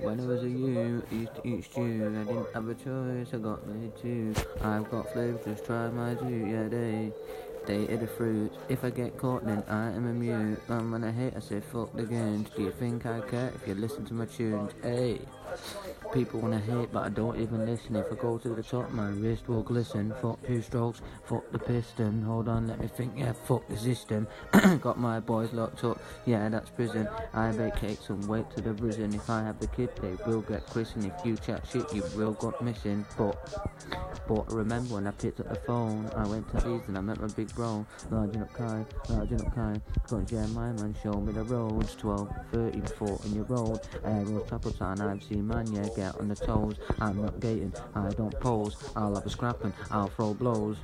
When I was a youth, used to. I didn't have a choice, I got made too. I've got flavour, just try my juice. Yeah, they they dated the fruit. If I get caught, then I am a mute. And when I hate, I say fuck the games. Do you think I care if you listen to my tunes? Hey. People wanna hate, but I don't even listen. If I go to the top, my wrist will glisten. Fuck two strokes, fuck the piston. Hold on, let me think. Yeah, fuck the system. Got my boys locked up. Yeah, that's prison. I bake cakes and wait to the prison. If I have the kid, they will get christened. If you chat shit, you will got missing. But, but I remember when I picked up the phone, I went to these and I met my big bro. Large up kind, large up kind. Got Jeremiah man, show me the roads. 12, 13, 14 year old. Aerial ups and I've seen man, yeah, get on the toes. I'm not gating, I don't pose. I'll have a scrap and I'll throw blows.